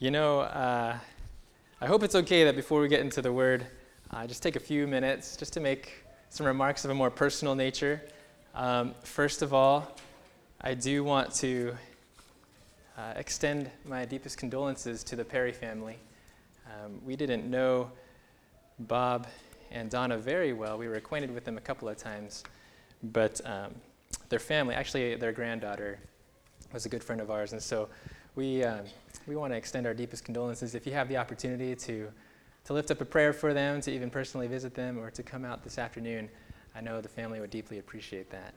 You know, uh, I hope it's okay that before we get into the word, uh, just take a few minutes just to make some remarks of a more personal nature. Um, first of all, I do want to uh, extend my deepest condolences to the Perry family. Um, we didn't know Bob and Donna very well. We were acquainted with them a couple of times, but um, their family, actually, their granddaughter, was a good friend of ours, and so we, um, we want to extend our deepest condolences. If you have the opportunity to, to lift up a prayer for them, to even personally visit them, or to come out this afternoon, I know the family would deeply appreciate that.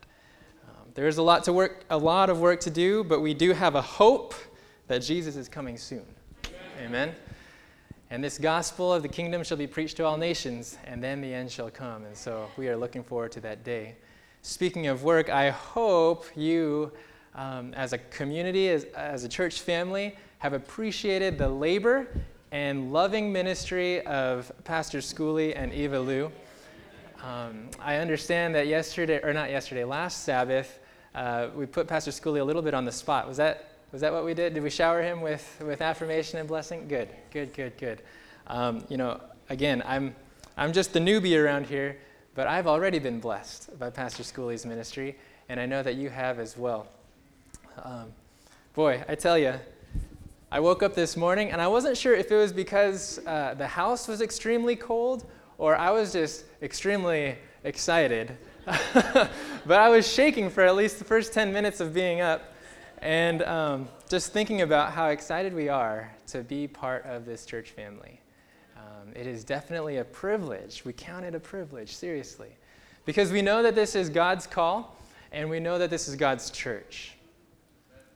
Um, there is a lot to work, a lot of work to do, but we do have a hope that Jesus is coming soon. Amen. Amen. And this gospel of the kingdom shall be preached to all nations, and then the end shall come. And so we are looking forward to that day. Speaking of work, I hope you um, as a community, as, as a church family, have appreciated the labor and loving ministry of Pastor Schooley and Eva Lou. Um, I understand that yesterday, or not yesterday, last Sabbath, uh, we put Pastor Schooley a little bit on the spot. Was that, was that what we did? Did we shower him with, with affirmation and blessing? Good, good, good, good. Um, you know, again, I'm, I'm just the newbie around here, but I've already been blessed by Pastor Schooley's ministry, and I know that you have as well. Um, boy, I tell you, I woke up this morning and I wasn't sure if it was because uh, the house was extremely cold or I was just extremely excited. but I was shaking for at least the first 10 minutes of being up and um, just thinking about how excited we are to be part of this church family. Um, it is definitely a privilege. We count it a privilege, seriously. Because we know that this is God's call and we know that this is God's church.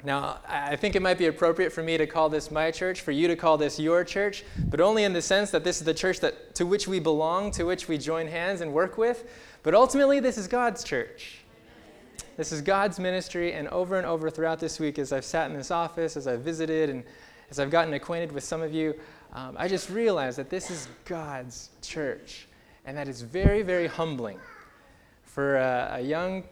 Now, I think it might be appropriate for me to call this my church, for you to call this your church, but only in the sense that this is the church that, to which we belong, to which we join hands and work with. But ultimately, this is God's church. This is God's ministry, and over and over throughout this week, as I've sat in this office, as I've visited, and as I've gotten acquainted with some of you, um, I just realized that this is God's church, and that is very, very humbling for a, a young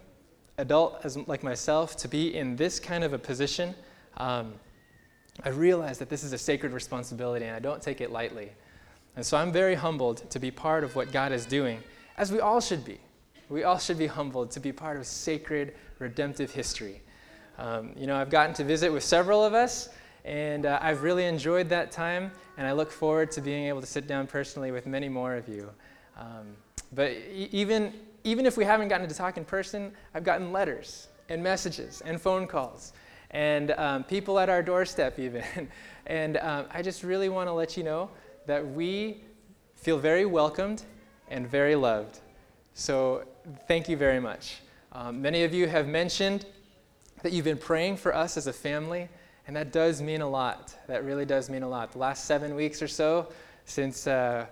adult as like myself to be in this kind of a position, um, I realize that this is a sacred responsibility and I don't take it lightly. And so I'm very humbled to be part of what God is doing, as we all should be. We all should be humbled to be part of sacred, redemptive history. Um, you know, I've gotten to visit with several of us, and uh, I've really enjoyed that time, and I look forward to being able to sit down personally with many more of you. Um, but e- even even if we haven't gotten to talk in person, I've gotten letters and messages and phone calls and um, people at our doorstep, even. and um, I just really want to let you know that we feel very welcomed and very loved. So thank you very much. Um, many of you have mentioned that you've been praying for us as a family, and that does mean a lot. That really does mean a lot. The last seven weeks or so since uh,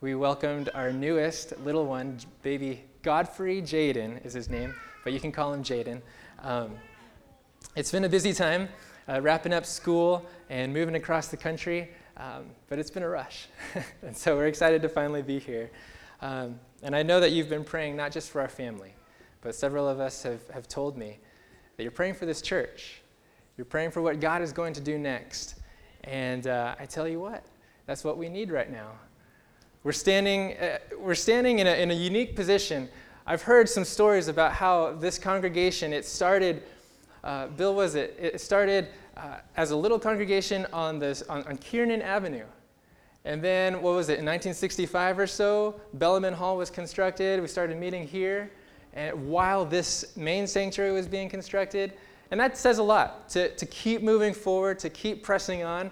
we welcomed our newest little one, baby Godfrey Jaden is his name, but you can call him Jaden. Um, it's been a busy time uh, wrapping up school and moving across the country, um, but it's been a rush. and so we're excited to finally be here. Um, and I know that you've been praying not just for our family, but several of us have, have told me that you're praying for this church. You're praying for what God is going to do next. And uh, I tell you what, that's what we need right now. We're standing, uh, we're standing in, a, in a unique position. I've heard some stories about how this congregation, it started, uh, Bill, was it? It started uh, as a little congregation on, this, on, on Kiernan Avenue. And then, what was it, in 1965 or so, Bellarmine Hall was constructed. We started meeting here and while this main sanctuary was being constructed. And that says a lot to, to keep moving forward, to keep pressing on.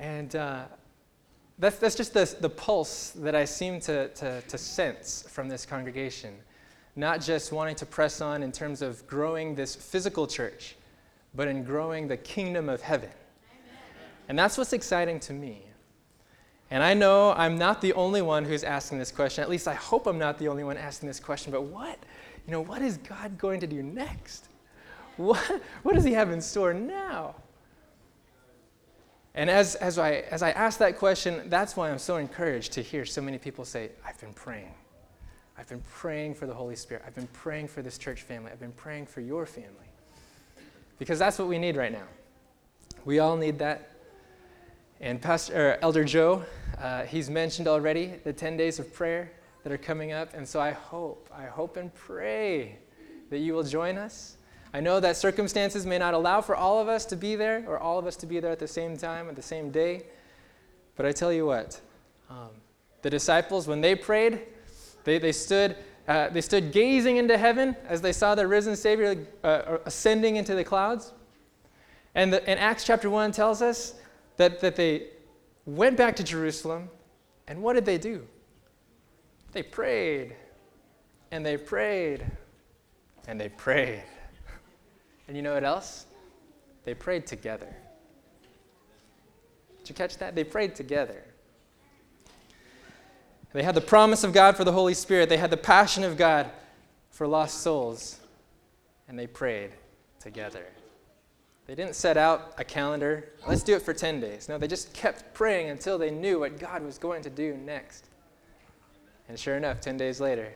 And uh, that's, that's just the, the pulse that I seem to, to, to sense from this congregation. Not just wanting to press on in terms of growing this physical church, but in growing the kingdom of heaven. And that's what's exciting to me. And I know I'm not the only one who's asking this question. At least I hope I'm not the only one asking this question. But what, you know, what is God going to do next? What, what does He have in store now? And as, as, I, as I ask that question, that's why I'm so encouraged to hear so many people say, I've been praying. I've been praying for the Holy Spirit. I've been praying for this church family. I've been praying for your family. Because that's what we need right now. We all need that. And Pastor Elder Joe, uh, he's mentioned already the 10 days of prayer that are coming up. And so I hope, I hope and pray that you will join us. I know that circumstances may not allow for all of us to be there or all of us to be there at the same time, at the same day. But I tell you what, um, the disciples, when they prayed, they, they, stood, uh, they stood gazing into heaven as they saw the risen Savior uh, ascending into the clouds. And, the, and Acts chapter 1 tells us that, that they went back to Jerusalem, and what did they do? They prayed, and they prayed, and they prayed. And you know what else? They prayed together. Did you catch that? They prayed together. They had the promise of God for the Holy Spirit, they had the passion of God for lost souls, and they prayed together. They didn't set out a calendar, let's do it for 10 days. No, they just kept praying until they knew what God was going to do next. And sure enough, 10 days later,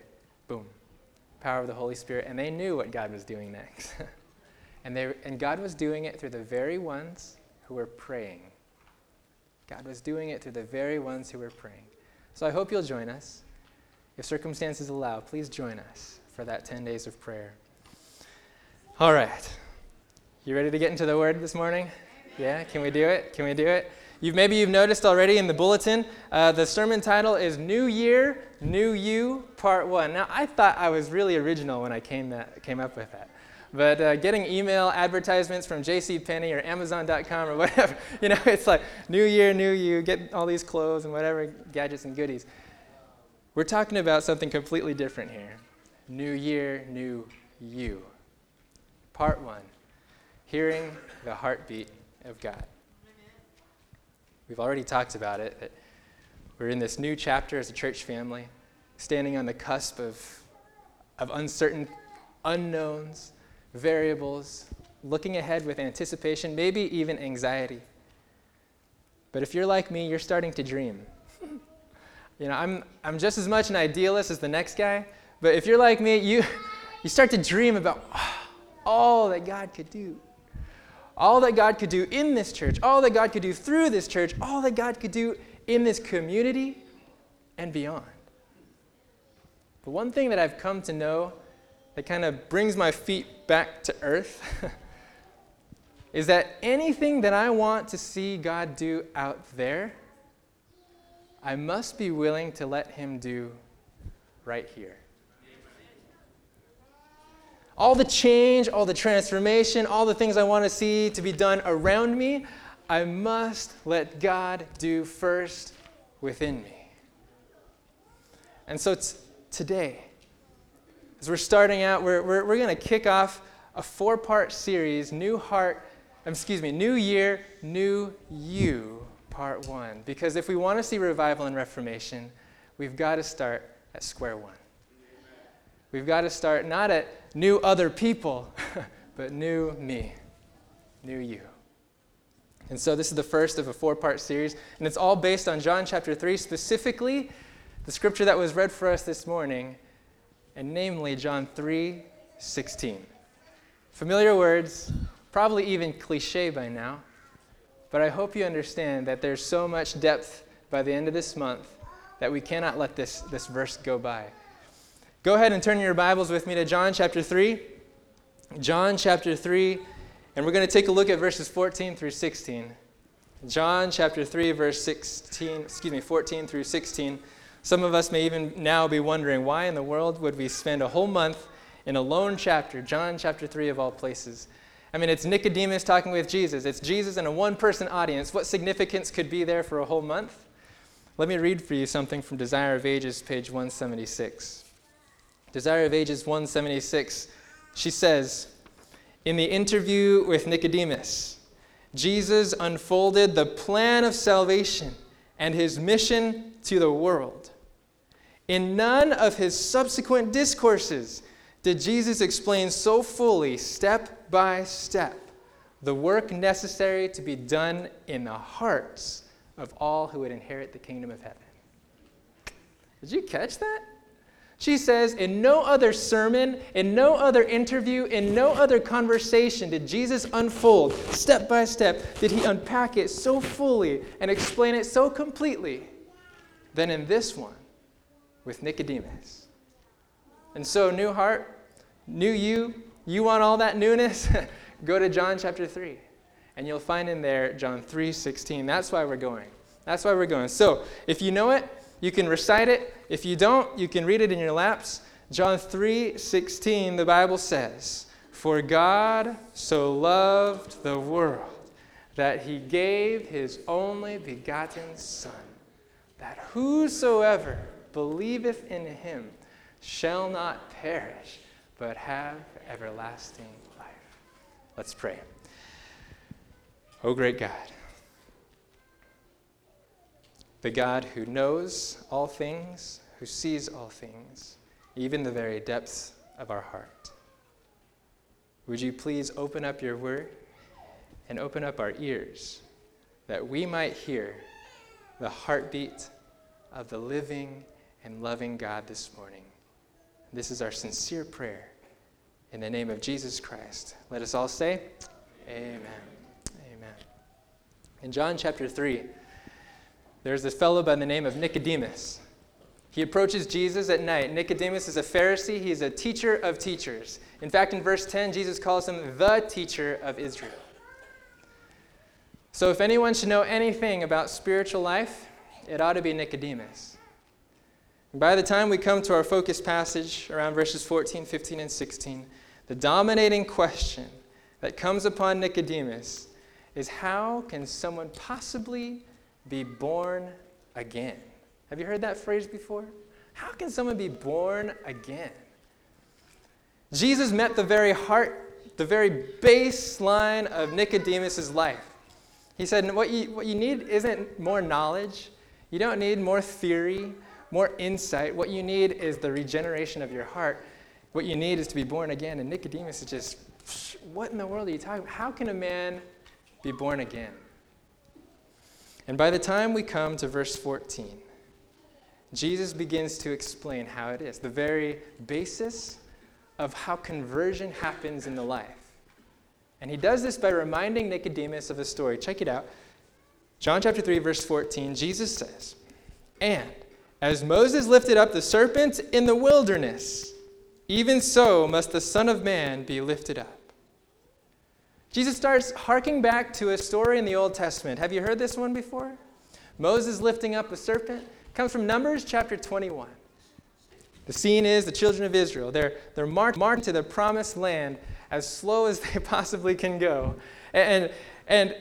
boom, power of the Holy Spirit, and they knew what God was doing next. and, they, and God was doing it through the very ones who were praying. God was doing it through the very ones who were praying. So I hope you'll join us. If circumstances allow, please join us for that 10 days of prayer. All right. You ready to get into the word this morning? Yeah, can we do it? Can we do it? You've, maybe you've noticed already in the bulletin, uh, the sermon title is New Year, New You, Part 1. Now, I thought I was really original when I came, that, came up with that. But uh, getting email advertisements from JCPenney or Amazon.com or whatever, you know, it's like New Year, New You, get all these clothes and whatever gadgets and goodies. We're talking about something completely different here. New Year, New You. Part 1 Hearing the Heartbeat of God. We've already talked about it. That we're in this new chapter as a church family, standing on the cusp of, of uncertain unknowns, variables, looking ahead with anticipation, maybe even anxiety. But if you're like me, you're starting to dream. you know, I'm, I'm just as much an idealist as the next guy, but if you're like me, you, you start to dream about all that God could do all that God could do in this church, all that God could do through this church, all that God could do in this community and beyond. But one thing that I've come to know that kind of brings my feet back to earth is that anything that I want to see God do out there, I must be willing to let Him do right here all the change, all the transformation, all the things I want to see to be done around me, I must let God do first within me. And so t- today, as we're starting out, we're, we're, we're going to kick off a four part series, New Heart, um, excuse me, New Year, New You, Part One. Because if we want to see revival and reformation, we've got to start at square one. We've got to start not at new other people, but new me, new you. And so this is the first of a four part series, and it's all based on John chapter 3, specifically the scripture that was read for us this morning, and namely John 3 16. Familiar words, probably even cliche by now, but I hope you understand that there's so much depth by the end of this month that we cannot let this, this verse go by. Go ahead and turn your Bibles with me to John chapter 3. John chapter 3, and we're going to take a look at verses 14 through 16. John chapter 3, verse 16, excuse me, 14 through 16. Some of us may even now be wondering why in the world would we spend a whole month in a lone chapter, John chapter 3 of all places. I mean, it's Nicodemus talking with Jesus. It's Jesus in a one person audience. What significance could be there for a whole month? Let me read for you something from Desire of Ages, page 176. Desire of Ages 176, she says, In the interview with Nicodemus, Jesus unfolded the plan of salvation and his mission to the world. In none of his subsequent discourses did Jesus explain so fully, step by step, the work necessary to be done in the hearts of all who would inherit the kingdom of heaven. Did you catch that? She says, in no other sermon, in no other interview, in no other conversation did Jesus unfold step by step, did he unpack it so fully and explain it so completely than in this one with Nicodemus. And so, new heart, new you, you want all that newness? Go to John chapter 3. And you'll find in there John 3 16. That's why we're going. That's why we're going. So, if you know it, you can recite it. If you don't, you can read it in your laps. John 3 16, the Bible says, For God so loved the world that he gave his only begotten Son, that whosoever believeth in him shall not perish, but have everlasting life. Let's pray. O great God, the God who knows all things, who sees all things, even the very depths of our heart. Would you please open up your word and open up our ears that we might hear the heartbeat of the living and loving God this morning? This is our sincere prayer. In the name of Jesus Christ, let us all say, Amen. Amen. In John chapter 3, there's this fellow by the name of Nicodemus. He approaches Jesus at night. Nicodemus is a Pharisee, he's a teacher of teachers. In fact, in verse 10, Jesus calls him the teacher of Israel. So, if anyone should know anything about spiritual life, it ought to be Nicodemus. By the time we come to our focus passage around verses 14, 15, and 16, the dominating question that comes upon Nicodemus is how can someone possibly be born again. Have you heard that phrase before? How can someone be born again? Jesus met the very heart, the very baseline of Nicodemus' life. He said, what you, what you need isn't more knowledge. You don't need more theory, more insight. What you need is the regeneration of your heart. What you need is to be born again. And Nicodemus is just, what in the world are you talking about? How can a man be born again? And by the time we come to verse 14, Jesus begins to explain how it is, the very basis of how conversion happens in the life. And he does this by reminding Nicodemus of a story. Check it out. John chapter 3, verse 14, Jesus says, And as Moses lifted up the serpent in the wilderness, even so must the Son of Man be lifted up Jesus starts harking back to a story in the Old Testament. Have you heard this one before? Moses lifting up a serpent comes from Numbers chapter 21. The scene is the children of Israel. They're, they're marched, marched to the promised land as slow as they possibly can go. And, and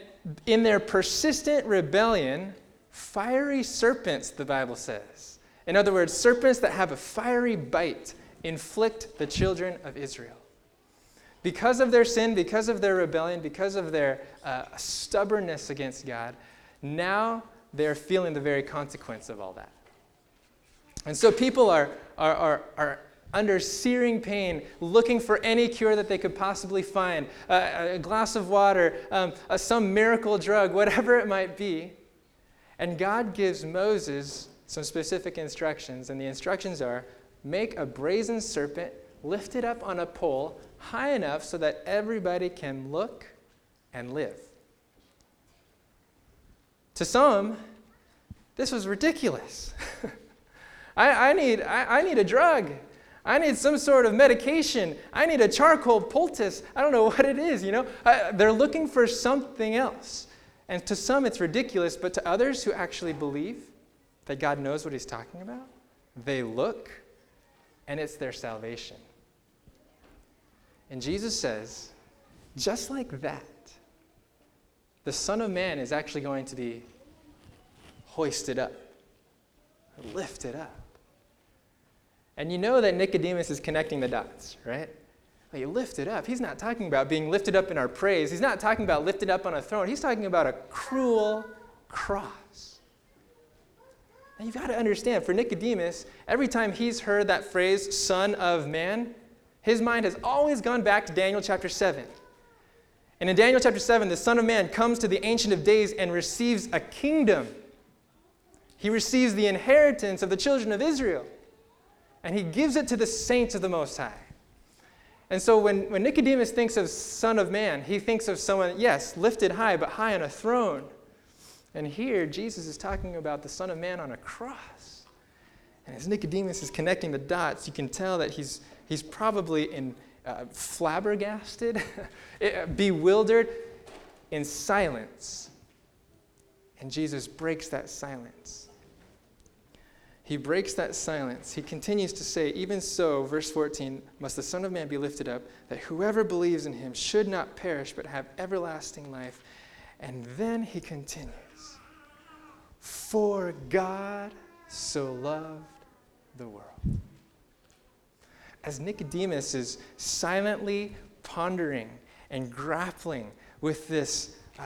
in their persistent rebellion, fiery serpents, the Bible says. In other words, serpents that have a fiery bite inflict the children of Israel. Because of their sin, because of their rebellion, because of their uh, stubbornness against God, now they're feeling the very consequence of all that. And so people are, are, are, are under searing pain, looking for any cure that they could possibly find uh, a glass of water, um, some miracle drug, whatever it might be. And God gives Moses some specific instructions, and the instructions are make a brazen serpent, lift it up on a pole, high enough so that everybody can look and live. To some, this was ridiculous. I, I, need, I, I, need a drug. I need some sort of medication. I need a charcoal poultice. I don't know what it is, you know? I, they're looking for something else. And to some, it's ridiculous, but to others who actually believe that God knows what He's talking about, they look and it's their salvation. And Jesus says, just like that, the Son of Man is actually going to be hoisted up, lifted up. And you know that Nicodemus is connecting the dots, right? Well, you lift it up. He's not talking about being lifted up in our praise. He's not talking about lifted up on a throne. He's talking about a cruel cross. And you've got to understand, for Nicodemus, every time he's heard that phrase, Son of Man, his mind has always gone back to Daniel chapter 7. And in Daniel chapter 7, the Son of Man comes to the Ancient of Days and receives a kingdom. He receives the inheritance of the children of Israel. and he gives it to the saints of the Most High. And so when, when Nicodemus thinks of Son of Man, he thinks of someone, yes, lifted high, but high on a throne. And here, Jesus is talking about the Son of Man on a cross. And as Nicodemus is connecting the dots, you can tell that he's, he's probably in, uh, flabbergasted, bewildered, in silence. And Jesus breaks that silence. He breaks that silence. He continues to say, Even so, verse 14, must the Son of Man be lifted up, that whoever believes in him should not perish, but have everlasting life. And then he continues, For God so loved the world. As Nicodemus is silently pondering and grappling with this uh,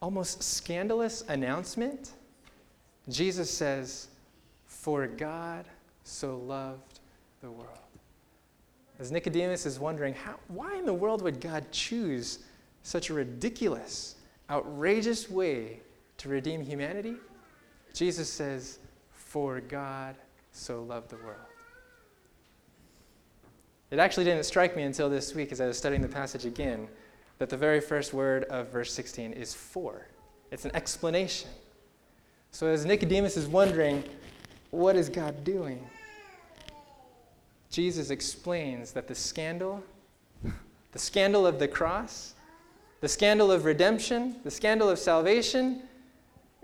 almost scandalous announcement, Jesus says, for God so loved the world. As Nicodemus is wondering, how, why in the world would God choose such a ridiculous, outrageous way to redeem humanity? Jesus says, For God so loved the world. It actually didn't strike me until this week as I was studying the passage again that the very first word of verse 16 is for. It's an explanation. So as Nicodemus is wondering, what is God doing? Jesus explains that the scandal, the scandal of the cross, the scandal of redemption, the scandal of salvation,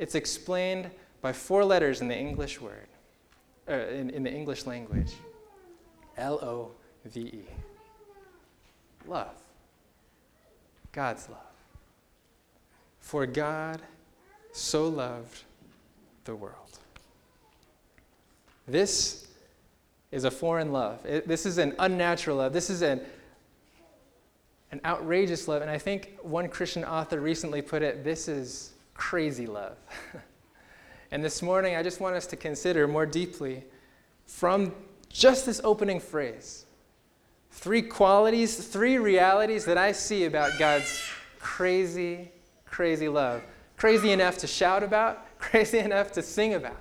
it's explained by four letters in the English word, uh, in, in the English language L O V E. Love. God's love. For God so loved the world. This is a foreign love. It, this is an unnatural love. This is an, an outrageous love. And I think one Christian author recently put it this is crazy love. and this morning, I just want us to consider more deeply from just this opening phrase three qualities, three realities that I see about God's crazy, crazy love. Crazy enough to shout about, crazy enough to sing about.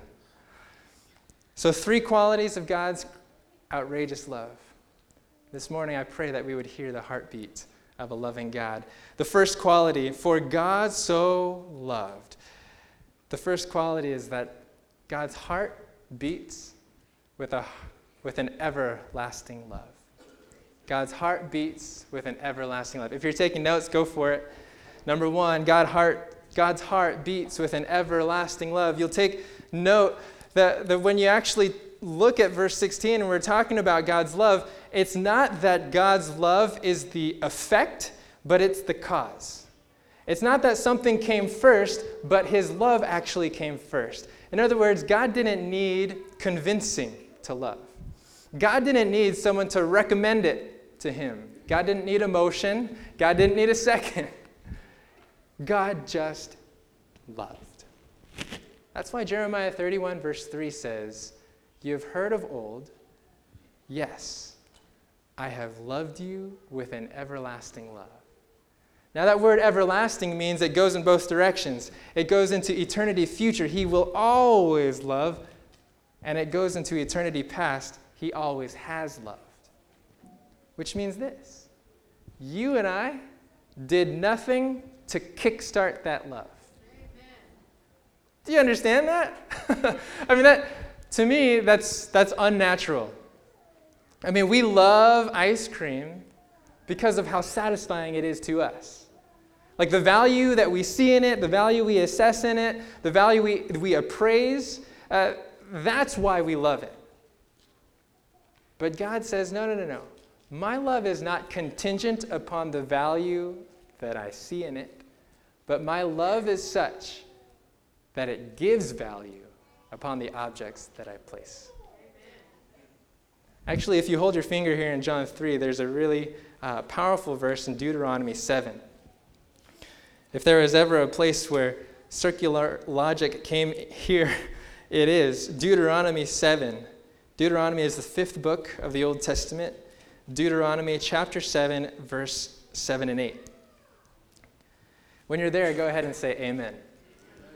So, three qualities of God's outrageous love. This morning, I pray that we would hear the heartbeat of a loving God. The first quality, for God so loved. The first quality is that God's heart beats with, a, with an everlasting love. God's heart beats with an everlasting love. If you're taking notes, go for it. Number one, God heart, God's heart beats with an everlasting love. You'll take note that, that when you actually look at verse 16 and we're talking about God's love, it's not that God's love is the effect, but it's the cause. It's not that something came first, but his love actually came first. In other words, God didn't need convincing to love. God didn't need someone to recommend it to him. God didn't need emotion. God didn't need a second. God just loved. That's why Jeremiah 31, verse 3 says, You have heard of old, yes, I have loved you with an everlasting love. Now, that word everlasting means it goes in both directions. It goes into eternity future, He will always love, and it goes into eternity past, He always has loved. Which means this you and I did nothing to kickstart that love. Do you understand that? I mean, that to me, that's, that's unnatural. I mean, we love ice cream because of how satisfying it is to us. Like the value that we see in it, the value we assess in it, the value we, we appraise, uh, that's why we love it. But God says, no, no, no, no. My love is not contingent upon the value that I see in it, but my love is such that it gives value upon the objects that I place. Actually, if you hold your finger here in John 3, there's a really uh, powerful verse in Deuteronomy 7. If there was ever a place where circular logic came here, it is Deuteronomy 7. Deuteronomy is the fifth book of the Old Testament. Deuteronomy chapter 7, verse 7 and 8. When you're there, go ahead and say amen.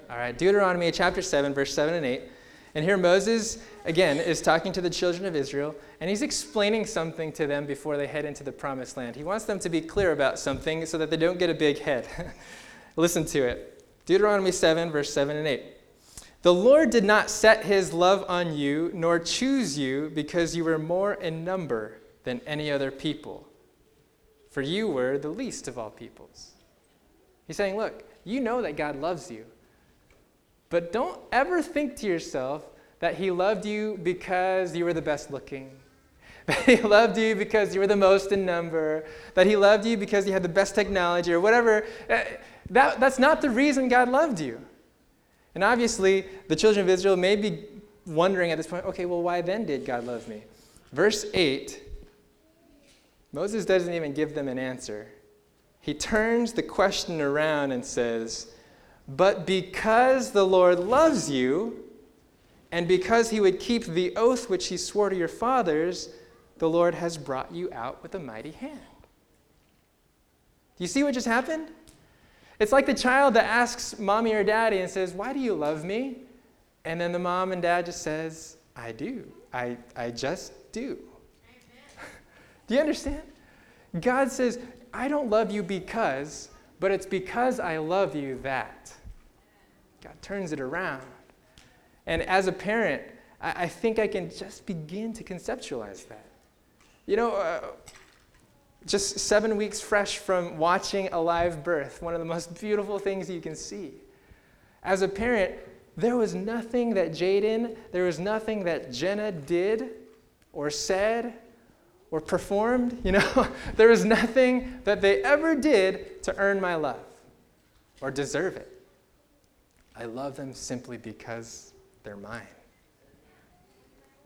All right, Deuteronomy chapter 7, verse 7 and 8. And here Moses, again, is talking to the children of Israel, and he's explaining something to them before they head into the promised land. He wants them to be clear about something so that they don't get a big head. Listen to it Deuteronomy 7, verse 7 and 8. The Lord did not set his love on you, nor choose you, because you were more in number than any other people, for you were the least of all peoples. He's saying, Look, you know that God loves you. But don't ever think to yourself that He loved you because you were the best looking, that He loved you because you were the most in number, that He loved you because you had the best technology or whatever. Uh, that, that's not the reason God loved you. And obviously, the children of Israel may be wondering at this point okay, well, why then did God love me? Verse 8, Moses doesn't even give them an answer. He turns the question around and says, but because the Lord loves you, and because he would keep the oath which he swore to your fathers, the Lord has brought you out with a mighty hand. Do you see what just happened? It's like the child that asks mommy or daddy and says, Why do you love me? And then the mom and dad just says, I do. I, I just do. do you understand? God says, I don't love you because but it's because I love you that. God turns it around. And as a parent, I, I think I can just begin to conceptualize that. You know, uh, just seven weeks fresh from watching a live birth, one of the most beautiful things you can see. As a parent, there was nothing that Jaden, there was nothing that Jenna did or said or performed, you know, there was nothing that they ever did to earn my love or deserve it. I love them simply because they're mine.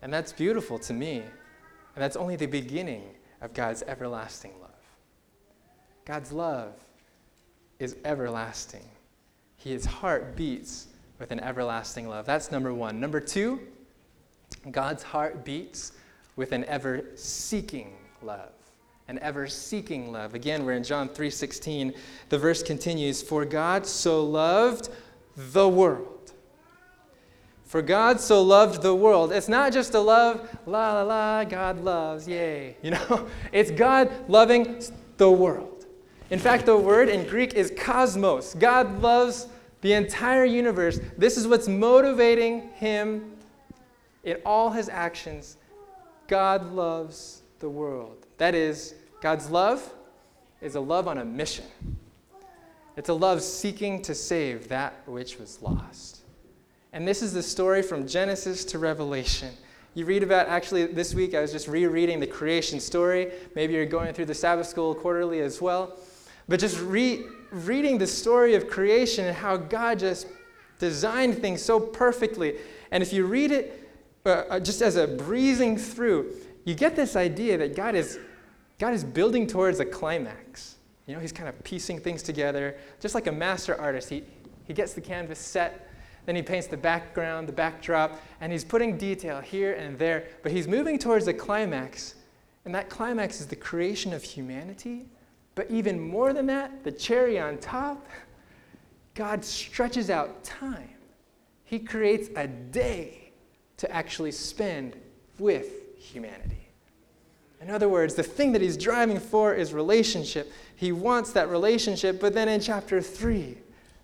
And that's beautiful to me. And that's only the beginning of God's everlasting love. God's love is everlasting. His heart beats with an everlasting love. That's number one. Number two, God's heart beats with an ever seeking love. An ever seeking love. Again, we're in John 3:16. The verse continues, "For God so loved the world." For God so loved the world. It's not just a love, la la la, God loves, yay. You know, it's God loving the world. In fact, the word in Greek is cosmos. God loves the entire universe. This is what's motivating him in all his actions God loves the world. That is, God's love is a love on a mission. It's a love seeking to save that which was lost. And this is the story from Genesis to Revelation. You read about, actually, this week I was just rereading the creation story. Maybe you're going through the Sabbath School quarterly as well. But just re- reading the story of creation and how God just designed things so perfectly. And if you read it uh, just as a breezing through, you get this idea that God is, God is building towards a climax. You know, he's kind of piecing things together, just like a master artist. He, he gets the canvas set, then he paints the background, the backdrop, and he's putting detail here and there, but he's moving towards a climax. And that climax is the creation of humanity. But even more than that, the cherry on top, God stretches out time. He creates a day to actually spend with humanity. In other words, the thing that he's driving for is relationship. He wants that relationship, but then in chapter 3,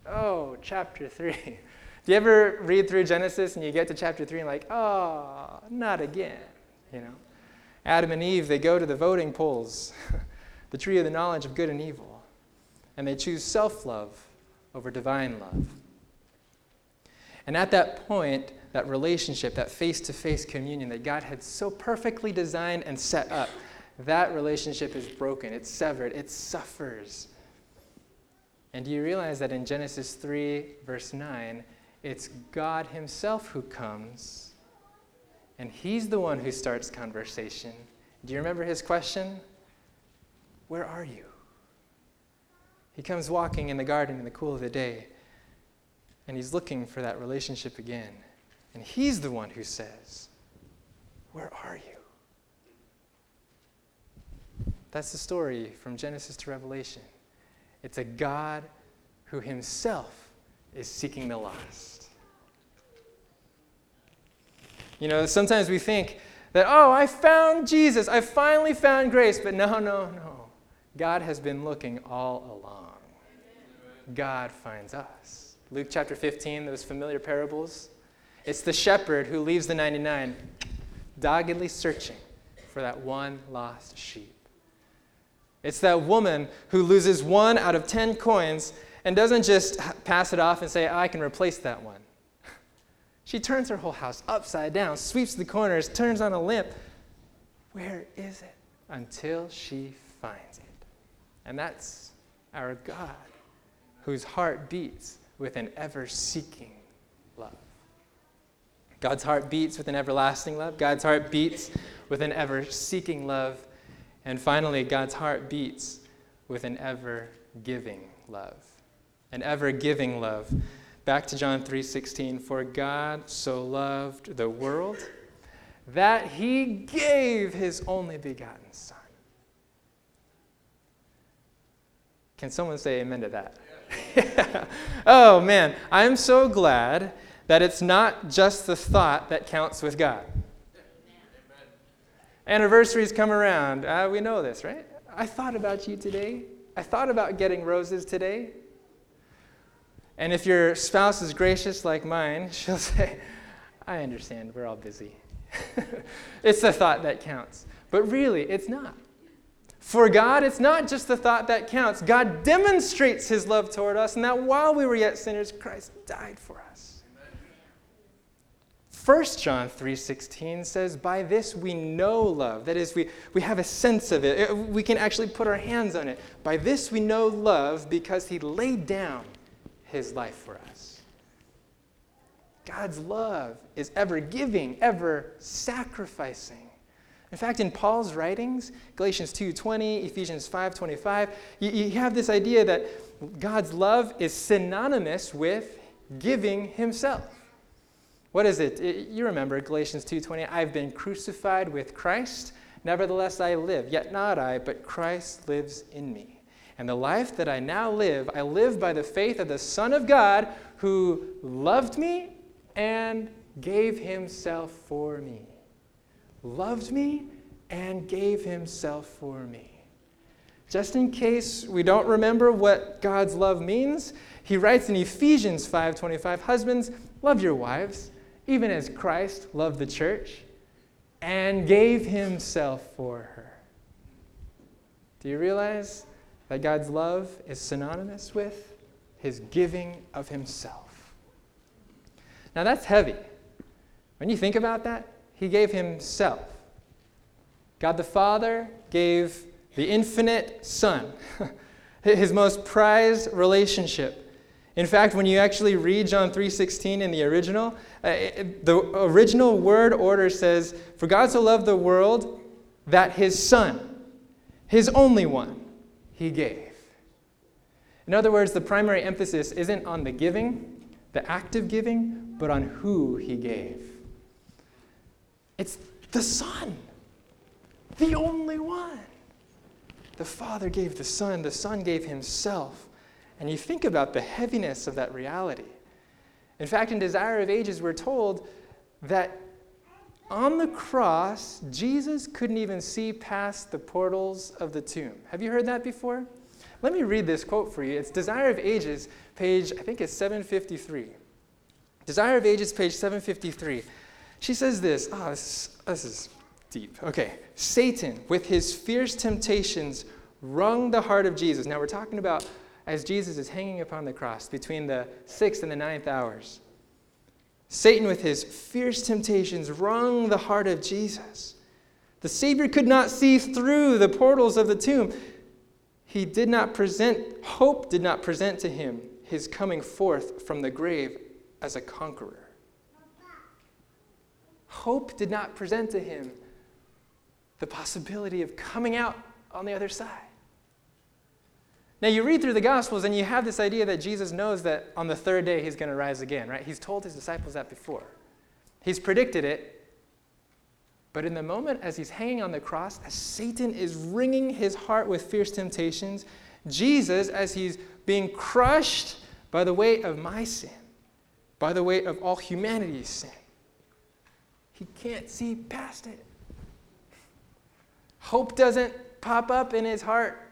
oh, chapter 3. Do you ever read through Genesis and you get to chapter 3 and like, oh, not again, you know? Adam and Eve, they go to the voting polls, the tree of the knowledge of good and evil, and they choose self-love over divine love. And at that point, that relationship, that face to face communion that God had so perfectly designed and set up, that relationship is broken. It's severed. It suffers. And do you realize that in Genesis 3, verse 9, it's God Himself who comes, and He's the one who starts conversation. Do you remember His question? Where are you? He comes walking in the garden in the cool of the day, and He's looking for that relationship again. And He's the one who says, Where are you? That's the story from Genesis to Revelation. It's a God who Himself is seeking the lost. You know, sometimes we think that, oh, I found Jesus, I finally found grace, but no, no, no. God has been looking all along. God finds us. Luke chapter 15, those familiar parables. It's the shepherd who leaves the 99 doggedly searching for that one lost sheep. It's that woman who loses one out of 10 coins and doesn't just pass it off and say, I can replace that one. She turns her whole house upside down, sweeps the corners, turns on a lamp. Where is it? Until she finds it. And that's our God, whose heart beats with an ever seeking. God's heart beats with an everlasting love. God's heart beats with an ever seeking love. And finally, God's heart beats with an ever giving love. An ever giving love. Back to John 3:16, for God so loved the world that he gave his only begotten son. Can someone say amen to that? Yeah. oh man, I'm so glad that it's not just the thought that counts with God. Anniversaries come around. Uh, we know this, right? I thought about you today. I thought about getting roses today. And if your spouse is gracious like mine, she'll say, I understand, we're all busy. it's the thought that counts. But really, it's not. For God, it's not just the thought that counts. God demonstrates his love toward us, and that while we were yet sinners, Christ died for us. 1 John 3:16 says, "By this we know love." That is, we, we have a sense of it. Uh, we can actually put our hands on it. By this we know love because he laid down his life for us. God's love is ever giving, ever sacrificing. In fact, in Paul's writings, Galatians 2:20, Ephesians 5:25, you, you have this idea that God's love is synonymous with giving himself. What is it? it you remember Galatians 2:20, I've been crucified with Christ, nevertheless I live, yet not I, but Christ lives in me. And the life that I now live, I live by the faith of the Son of God who loved me and gave himself for me. Loved me and gave himself for me. Just in case we don't remember what God's love means, he writes in Ephesians 5:25, "Husbands, love your wives even as Christ loved the church and gave himself for her. Do you realize that God's love is synonymous with his giving of himself? Now that's heavy. When you think about that, he gave himself. God the Father gave the infinite Son, his most prized relationship. In fact, when you actually read John 3:16 in the original, uh, the original word order says, For God so loved the world that his Son, his only one, he gave. In other words, the primary emphasis isn't on the giving, the act of giving, but on who he gave. It's the Son, the only one. The Father gave the Son, the Son gave Himself. And you think about the heaviness of that reality. In fact, in Desire of Ages, we're told that on the cross, Jesus couldn't even see past the portals of the tomb. Have you heard that before? Let me read this quote for you. It's Desire of Ages, page, I think it's 753. Desire of Ages, page 753. She says this. Oh, this, this is deep. Okay. Satan, with his fierce temptations, wrung the heart of Jesus. Now, we're talking about as Jesus is hanging upon the cross between the sixth and the ninth hours. Satan, with his fierce temptations, wrung the heart of Jesus. The Savior could not see through the portals of the tomb. He did not present, hope did not present to him his coming forth from the grave as a conqueror. Hope did not present to him the possibility of coming out on the other side. Now, you read through the Gospels and you have this idea that Jesus knows that on the third day he's going to rise again, right? He's told his disciples that before. He's predicted it. But in the moment as he's hanging on the cross, as Satan is wringing his heart with fierce temptations, Jesus, as he's being crushed by the weight of my sin, by the weight of all humanity's sin, he can't see past it. Hope doesn't pop up in his heart.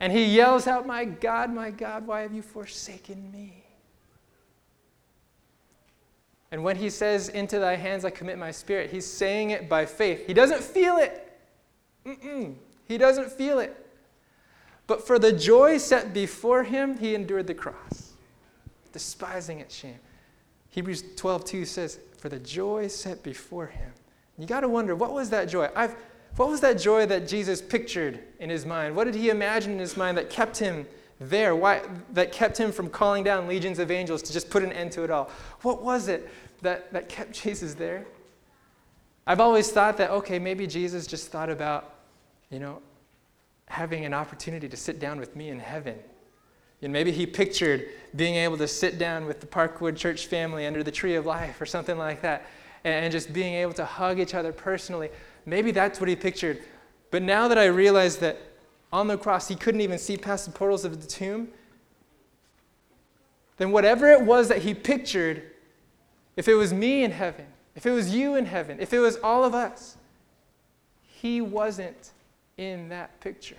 And he yells out, My God, my God, why have you forsaken me? And when he says, Into thy hands I commit my spirit, he's saying it by faith. He doesn't feel it. Mm-mm. He doesn't feel it. But for the joy set before him, he endured the cross, despising its shame. Hebrews 12, 2 says, For the joy set before him. You got to wonder, what was that joy? I've, what was that joy that Jesus pictured in his mind? What did he imagine in his mind that kept him there? Why, that kept him from calling down legions of angels to just put an end to it all? What was it that, that kept Jesus there? I've always thought that, okay, maybe Jesus just thought about, you know, having an opportunity to sit down with me in heaven. And maybe he pictured being able to sit down with the Parkwood church family under the tree of life or something like that, and just being able to hug each other personally. Maybe that's what he pictured. But now that I realize that on the cross he couldn't even see past the portals of the tomb, then whatever it was that he pictured, if it was me in heaven, if it was you in heaven, if it was all of us, he wasn't in that picture.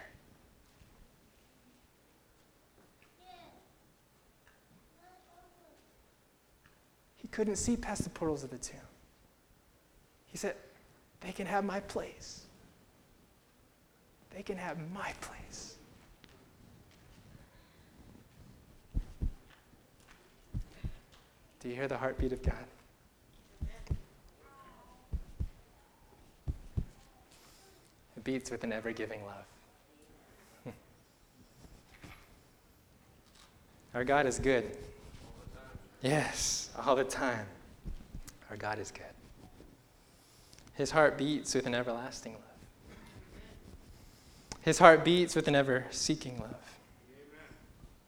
He couldn't see past the portals of the tomb. He said, They can have my place. They can have my place. Do you hear the heartbeat of God? It beats with an ever giving love. Our God is good. Yes, all the time. Our God is good. His heart beats with an everlasting love. His heart beats with an ever seeking love.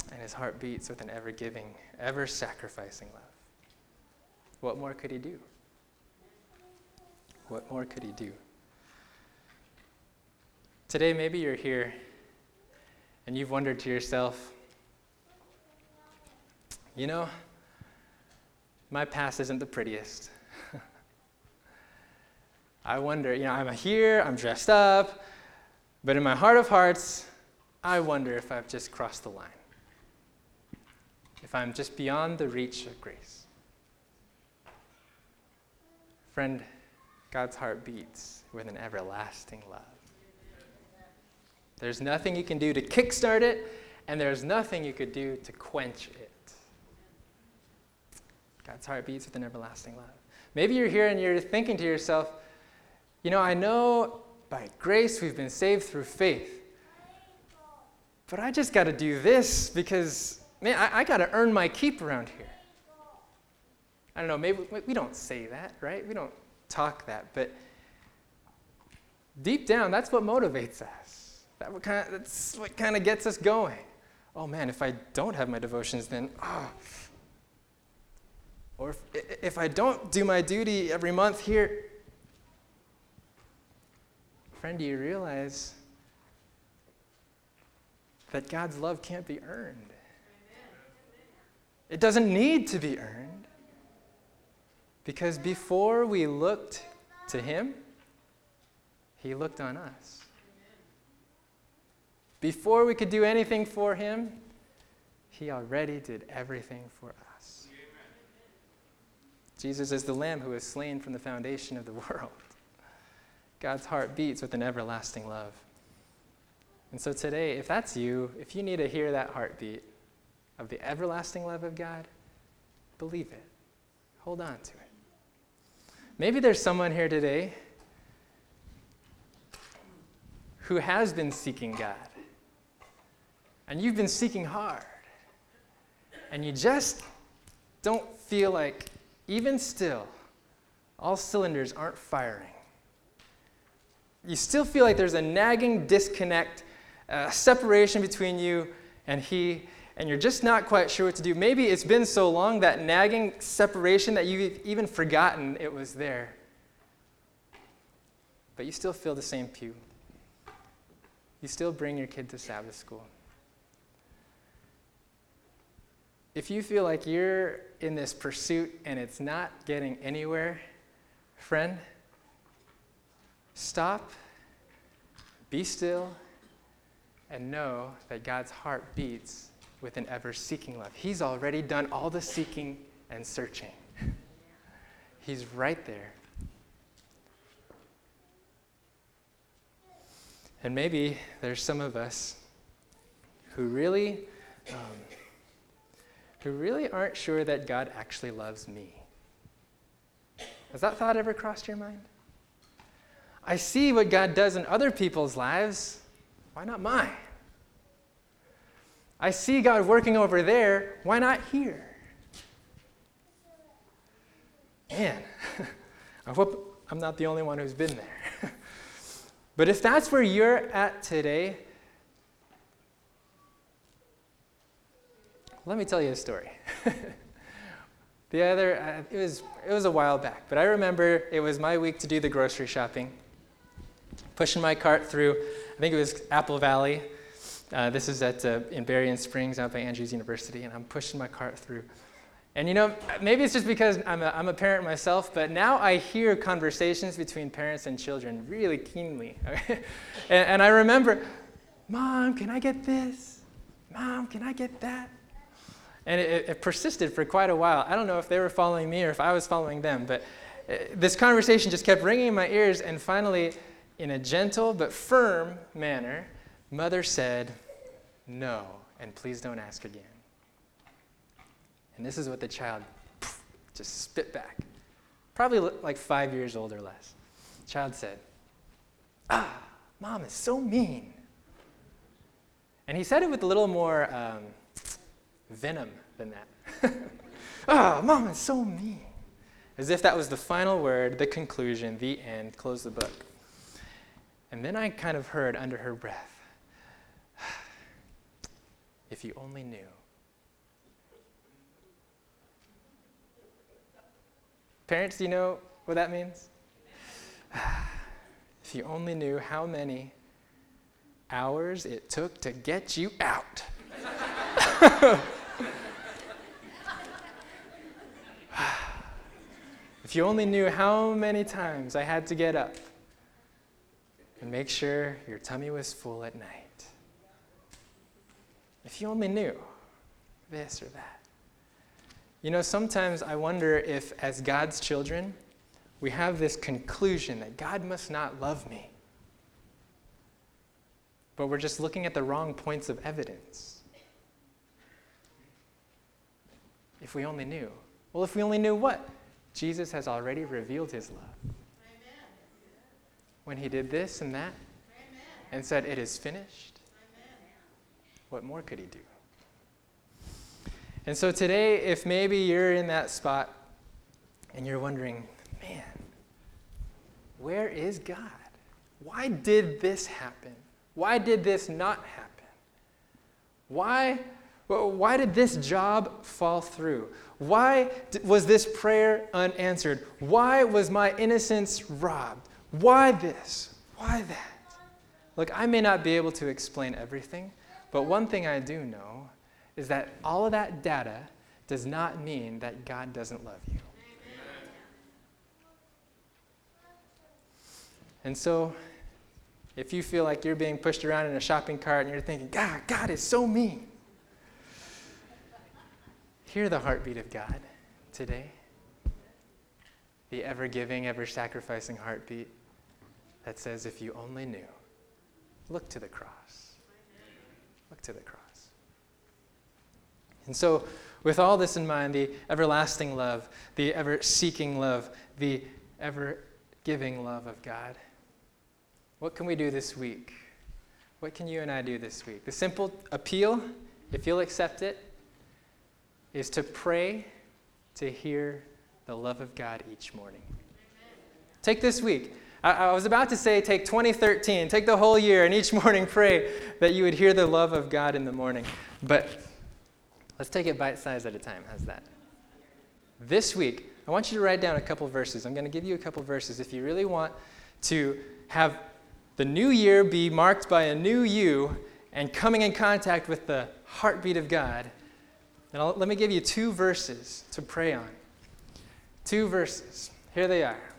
And his heart beats with an ever giving, ever sacrificing love. What more could he do? What more could he do? Today, maybe you're here and you've wondered to yourself, you know, my past isn't the prettiest. I wonder, you know, I'm here, I'm dressed up, but in my heart of hearts, I wonder if I've just crossed the line. If I'm just beyond the reach of grace. Friend, God's heart beats with an everlasting love. There's nothing you can do to kickstart it, and there's nothing you could do to quench it. God's heart beats with an everlasting love. Maybe you're here and you're thinking to yourself, you know, I know by grace we've been saved through faith, but I just got to do this because, man, I, I got to earn my keep around here. I don't know, maybe we don't say that, right? We don't talk that, but deep down, that's what motivates us. That what kind of, that's what kind of gets us going. Oh man, if I don't have my devotions, then, oh. Or if, if I don't do my duty every month here, friend, do you realize that God's love can't be earned? It doesn't need to be earned. Because before we looked to Him, He looked on us. Before we could do anything for him, he already did everything for us. Jesus is the Lamb who was slain from the foundation of the world. God's heart beats with an everlasting love. And so today, if that's you, if you need to hear that heartbeat of the everlasting love of God, believe it. Hold on to it. Maybe there's someone here today who has been seeking God and you've been seeking hard, and you just don't feel like, even still, all cylinders aren't firing. You still feel like there's a nagging disconnect, a separation between you and He, and you're just not quite sure what to do. Maybe it's been so long, that nagging separation, that you've even forgotten it was there. But you still feel the same pew. You still bring your kid to Sabbath school. if you feel like you're in this pursuit and it's not getting anywhere, Friend, stop, be still, and know that God's heart beats with an ever seeking love. He's already done all the seeking and searching, He's right there. And maybe there's some of us who really, um, who really aren't sure that God actually loves me. Has that thought ever crossed your mind? I see what God does in other people's lives. Why not mine? I see God working over there. Why not here? Man, I hope I'm not the only one who's been there. but if that's where you're at today, let me tell you a story. the other, uh, it was it was a while back, but I remember it was my week to do the grocery shopping. Pushing my cart through, I think it was Apple Valley. Uh, this is at uh, in Berrien Springs, out by Andrews University, and I'm pushing my cart through. And you know, maybe it's just because I'm a, I'm a parent myself, but now I hear conversations between parents and children really keenly. and, and I remember, Mom, can I get this? Mom, can I get that? And it, it, persisted for quite a while. I don't know if they were following me or if I was following them, but uh, this conversation just kept ringing in my ears. And finally, in a gentle but firm manner, mother said, No, and please don't ask again. And this is what the child just spit back. Probably like five years old or less. The child said, Ah, mom is so mean. And he said it with a little more. Um, venom than that. Ah, mom is so mean. As if that was the final word, the conclusion, the end, close the book. And then I kind of heard under her breath, if you only knew. Parents, do you know what that means? if you only knew how many hours it took to get you out. If you only knew how many times I had to get up and make sure your tummy was full at night. If you only knew this or that. You know, sometimes I wonder if, as God's children, we have this conclusion that God must not love me. But we're just looking at the wrong points of evidence. If we only knew. Well, if we only knew what? Jesus has already revealed his love. When he did this and that Amen. and said, It is finished, Amen. what more could he do? And so today, if maybe you're in that spot and you're wondering, man, where is God? Why did this happen? Why did this not happen? Why, why did this job fall through? Why was this prayer unanswered? Why was my innocence robbed? Why this? Why that? Look, I may not be able to explain everything, but one thing I do know is that all of that data does not mean that God doesn't love you. And so, if you feel like you're being pushed around in a shopping cart and you're thinking, God, God is so mean, Hear the heartbeat of God today. The ever giving, ever sacrificing heartbeat that says, if you only knew, look to the cross. Look to the cross. And so, with all this in mind, the everlasting love, the ever seeking love, the ever giving love of God, what can we do this week? What can you and I do this week? The simple appeal, if you'll accept it, is to pray to hear the love of God each morning. Take this week. I, I, was about to say take 2013, take the whole year, and each morning pray that you would hear the love of God in the morning. But let's take it bite size at a time. How's that? This week, I want you to write down a couple verses. I'm going to give you a couple verses. If you really want to have the new year be marked by a new you and coming in contact with the heartbeat of God, and I'll, let me give you two verses to pray on. Two verses. Here they are.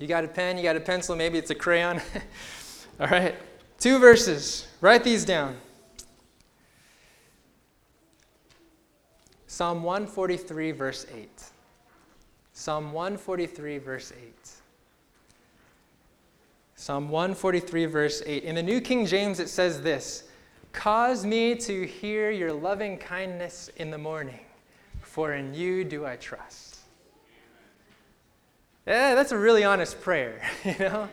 You got a pen, you got a pencil, maybe it's a crayon. All right, two verses. Write these down. Psalm 143, verse 8. Psalm 143, verse 8. Psalm 143, verse 8. In the New King James, it says this Cause me to hear your loving kindness in the morning, for in you do I trust. Yeah, that's a really honest prayer, you know?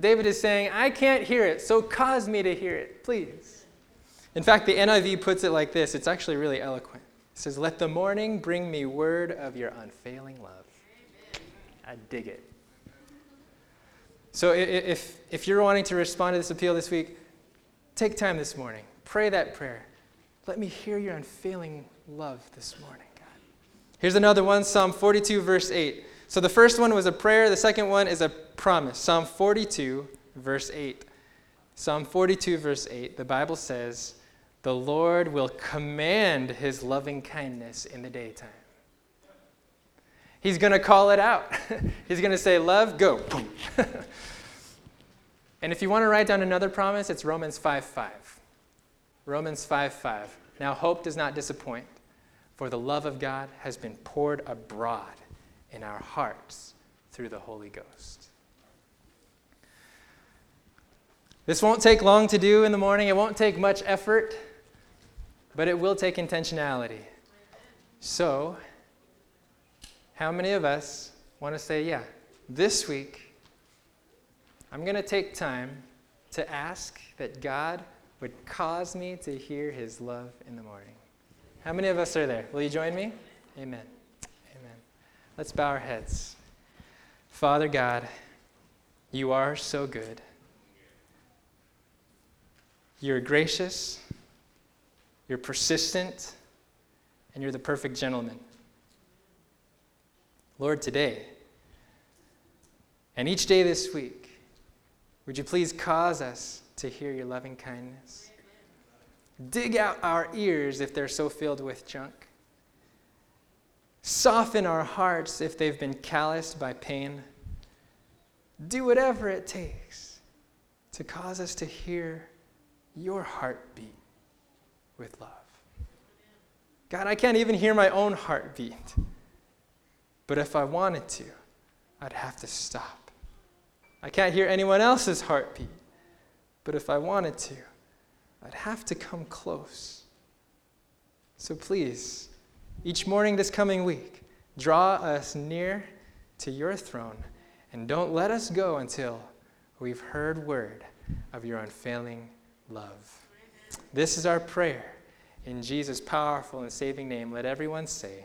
David is saying, I can't hear it, so cause me to hear it, please. In fact, the NIV puts it like this it's actually really eloquent. It says, Let the morning bring me word of your unfailing love. I dig it. So if, if you're wanting to respond to this appeal this week, take time this morning. Pray that prayer. Let me hear your unfailing love this morning, God. Here's another one Psalm 42, verse 8. So the first one was a prayer, the second one is a promise. Psalm 42, verse 8. Psalm 42, verse 8, the Bible says, The Lord will command his loving kindness in the daytime. He's going to call it out. He's going to say, Love, go. and if you want to write down another promise, it's Romans 5 5. Romans 5 5. Now, hope does not disappoint, for the love of God has been poured abroad in our hearts through the Holy Ghost. This won't take long to do in the morning, it won't take much effort, but it will take intentionality. So, how many of us want to say, yeah, this week, I'm going to take time to ask that God would cause me to hear his love in the morning? How many of us are there? Will you join me? Amen. Let's bow our heads. Father God, you are so good. You're gracious, you're persistent, and you're the perfect gentleman. Lord, today and each day this week, would you please cause us to hear your loving kindness? Dig out our ears if they're so filled with junk. Soften our hearts if they've been calloused by pain. Do whatever it takes to cause us to hear your heartbeat with love. God, I can't even hear my own heartbeat. But if I wanted to, I'd have to stop. I can't hear anyone else's heartbeat. But if I wanted to, I'd have to come close. So please, each morning this coming week, draw us near to your throne and don't let us go until we've heard word of your unfailing love. This is our prayer. In Jesus' powerful and saving name, let everyone say,